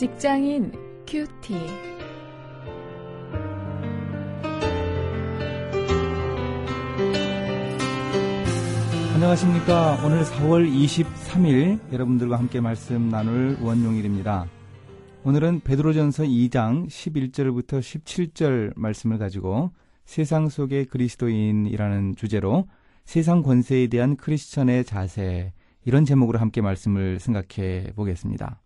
직장인 큐티. 안녕하십니까. 오늘 4월 23일 여러분들과 함께 말씀 나눌 원용일입니다. 오늘은 베드로전서 2장 11절부터 17절 말씀을 가지고 세상 속의 그리스도인이라는 주제로 세상 권세에 대한 크리스천의 자세 이런 제목으로 함께 말씀을 생각해 보겠습니다.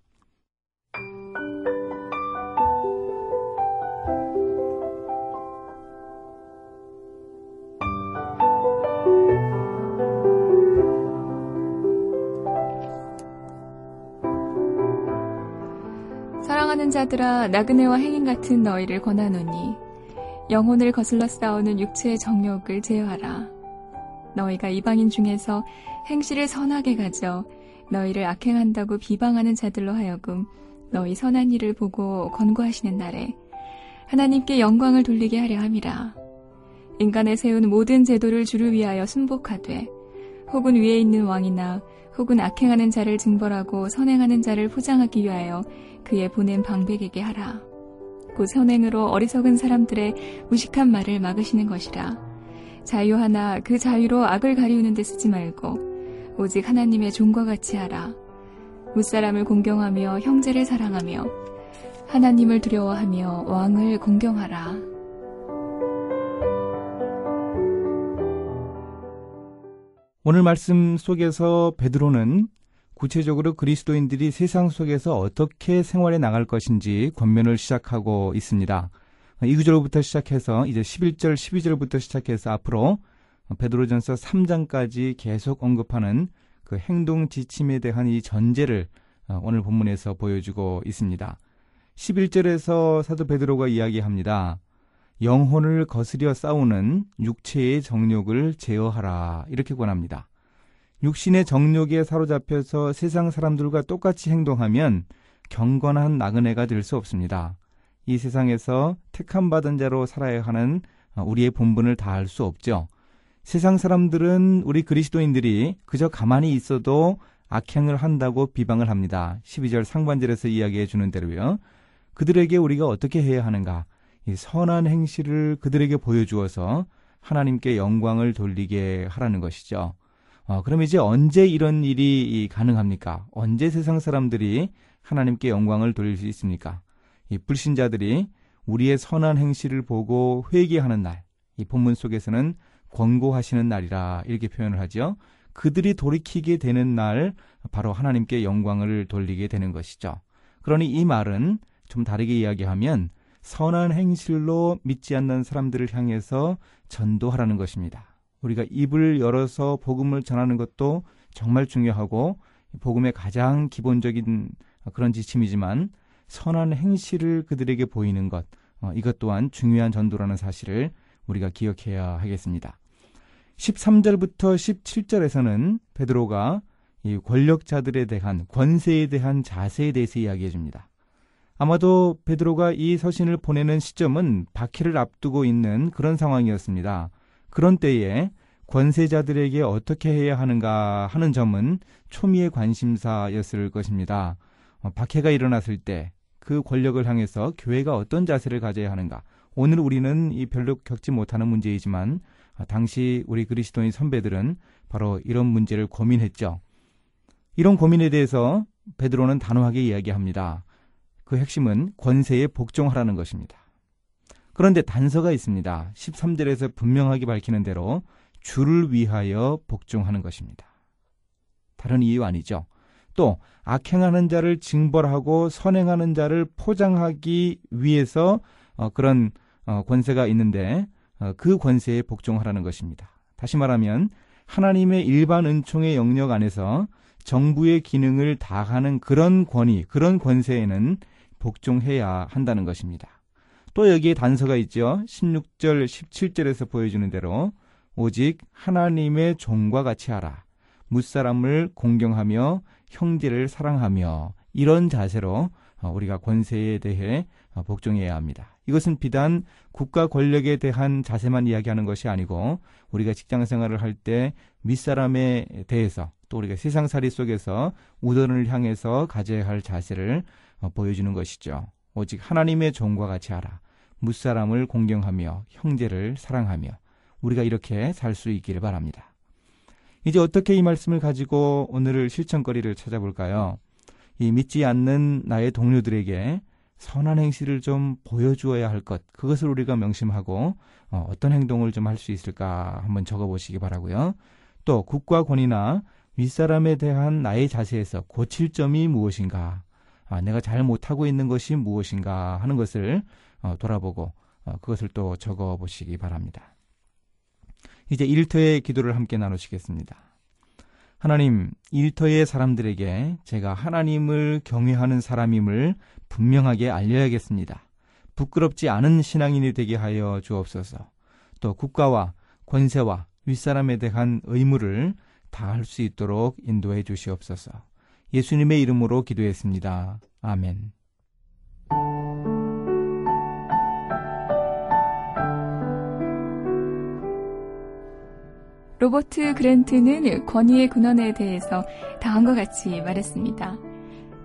사랑하는 자들아 나그네와 행인 같은 너희를 권하노니 영혼을 거슬러 싸우는 육체의 정욕을 제어하라. 너희가 이방인 중에서 행실을 선하게 가져 너희를 악행한다고 비방하는 자들로 하여금 너희 선한 일을 보고 권고하시는 날에 하나님께 영광을 돌리게 하려 함이라. 인간에 세운 모든 제도를 주를 위하여 순복하되 혹은 위에 있는 왕이나 혹은 악행하는 자를 징벌하고 선행하는 자를 포장하기 위하여 그의 보낸 방백에게 하라. 그 선행으로 어리석은 사람들의 무식한 말을 막으시는 것이라. 자유 하나 그 자유로 악을 가리우는 데 쓰지 말고 오직 하나님의 종과 같이 하라. 무사람을 공경하며 형제를 사랑하며 하나님을 두려워하며 왕을 공경하라. 오늘 말씀 속에서 베드로는 구체적으로 그리스도인들이 세상 속에서 어떻게 생활해 나갈 것인지 권면을 시작하고 있습니다. 이 구절부터 시작해서 이제 11절, 12절부터 시작해서 앞으로 베드로전서 3장까지 계속 언급하는 그 행동 지침에 대한 이 전제를 오늘 본문에서 보여주고 있습니다. 11절에서 사도 베드로가 이야기합니다. 영혼을 거스려 싸우는 육체의 정욕을 제어하라 이렇게 권합니다. 육신의 정욕에 사로잡혀서 세상 사람들과 똑같이 행동하면 경건한 나그네가 될 수 없습니다. 이 세상에서 택함 받은 자로 살아야 하는 우리의 본분을 다할 수 없죠. 세상 사람들은 우리 그리스도인들이 그저 가만히 있어도 악행을 한다고 비방을 합니다. 12절 상반절에서 이야기해 주는 대로요. 그들에게 우리가 어떻게 해야 하는가? 이 선한 행실을 그들에게 보여주어서 하나님께 영광을 돌리게 하라는 것이죠. 어, 그럼 이제 언제 이런 일이 가능합니까? 언제 세상 사람들이 하나님께 영광을 돌릴 수 있습니까? 이 불신자들이 우리의 선한 행실을 보고 회개하는 날, 이 본문 속에서는 권고하시는 날이라 이렇게 표현을 하죠. 그들이 돌이키게 되는 날, 바로 하나님께 영광을 돌리게 되는 것이죠. 그러니 이 말은 좀 다르게 이야기하면 선한 행실로 믿지 않는 사람들을 향해서 전도하라는 것입니다. 우리가 입을 열어서 복음을 전하는 것도 정말 중요하고 복음의 가장 기본적인 그런 지침이지만 선한 행실을 그들에게 보이는 것 어, 이것 또한 중요한 전도라는 사실을 우리가 기억해야 하겠습니다. 13절부터 17절에서는 베드로가 이 권력자들에 대한 권세에 대한 자세에 대해서 이야기해 줍니다. 아마도 베드로가 이 서신을 보내는 시점은 박해를 앞두고 있는 그런 상황이었습니다. 그런 때에 권세자들에게 어떻게 해야 하는가 하는 점은 초미의 관심사였을 것입니다. 어, 박해가 일어났을 때 그 권력을 향해서 교회가 어떤 자세를 가져야 하는가. 오늘 우리는 이 별로 겪지 못하는 문제이지만 아, 당시 우리 그리스도인 선배들은 바로 이런 문제를 고민했죠. 이런 고민에 대해서 베드로는 단호하게 이야기합니다. 그 핵심은 권세에 복종하라는 것입니다. 그런데 단서가 있습니다. 13절에서 분명하게 밝히는 대로 주를 위하여 복종하는 것입니다. 다른 이유 아니죠. 또 악행하는 자를 징벌하고 선행하는 자를 포장하기 위해서 어, 그런 어, 권세가 있는데 어, 그 권세에 복종하라는 것입니다. 다시 말하면 하나님의 일반 은총의 영역 안에서 정부의 기능을 다하는 그런 권위, 그런 권세에는 복종해야 한다는 것입니다. 또 여기에 단서가 있죠. 16절, 17절에서 보여주는 대로 오직 하나님의 종과 같이 하라. 무사람을 공경하며 형제를 사랑하며 이런 자세로 어, 우리가 권세에 대해 어, 복종해야 합니다. 이것은 비단 국가 권력에 대한 자세만 이야기하는 것이 아니고 우리가 직장 생활을 할 때 윗사람에 대해서 또 우리가 세상살이 속에서 우선을 향해서 가져야 할 자세를 어, 보여주는 것이죠. 오직 하나님의 종과 같이 하라. 무사람을 공경하며 형제를 사랑하며 우리가 이렇게 살 수 있기를 바랍니다. 이제 어떻게 이 말씀을 가지고 오늘을 실천거리를 찾아볼까요? 이 믿지 않는 나의 동료들에게 선한 행실을 좀 보여주어야 할 것, 그것을 우리가 명심하고 어, 떤 행동을 좀 할 수 있을까 한번 적어보시기 바라고요. 또 국가 권위나 윗사람에 대한 나의 자세에서 고칠 점이 무엇인가, 아, 내가 잘 못하고 있는 것이 무엇인가 하는 것을 어, 돌아보고 어, 그것을 또 적어 보시기 바랍니다. 이제 일터의 기도를 함께 나누시겠습니다. 하나님, 일터의 사람들에게 제가 하나님을 경외하는 사람임을 분명하게 알려야겠습니다. 부끄럽지 않은 신앙인이 되게 하여 주옵소서. 또 국가와 권세와 윗사람에 대한 의무를 다할 수 있도록 인도해 주시옵소서. 예수님의 이름으로 기도했습니다. 아멘. 로버트 그랜트는 권위의 근원에 대해서 다음과 같이 말했습니다.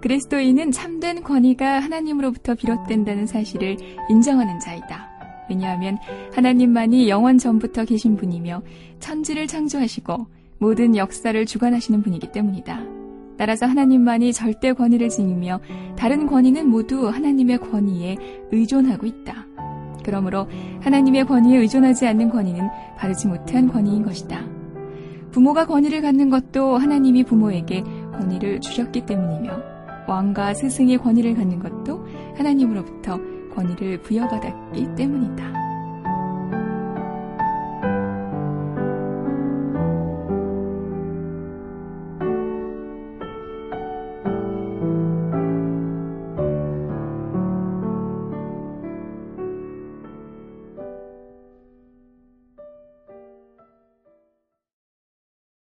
그리스도인은 참된 권위가 하나님으로부터 비롯된다는 사실을 인정하는 자이다. 왜냐하면 하나님만이 영원 전부터 계신 분이며 천지를 창조하시고 모든 역사를 주관하시는 분이기 때문이다. 따라서 하나님만이 절대 권위를 지니며 다른 권위는 모두 하나님의 권위에 의존하고 있다. 그러므로 하나님의 권위에 의존하지 않는 권위는 바르지 못한 권위인 것이다. 부모가 권위를 갖는 것도 하나님이 부모에게 권위를 주셨기 때문이며 왕과 스승의 권위를 갖는 것도 하나님으로부터 권위를 부여받았기 때문이다.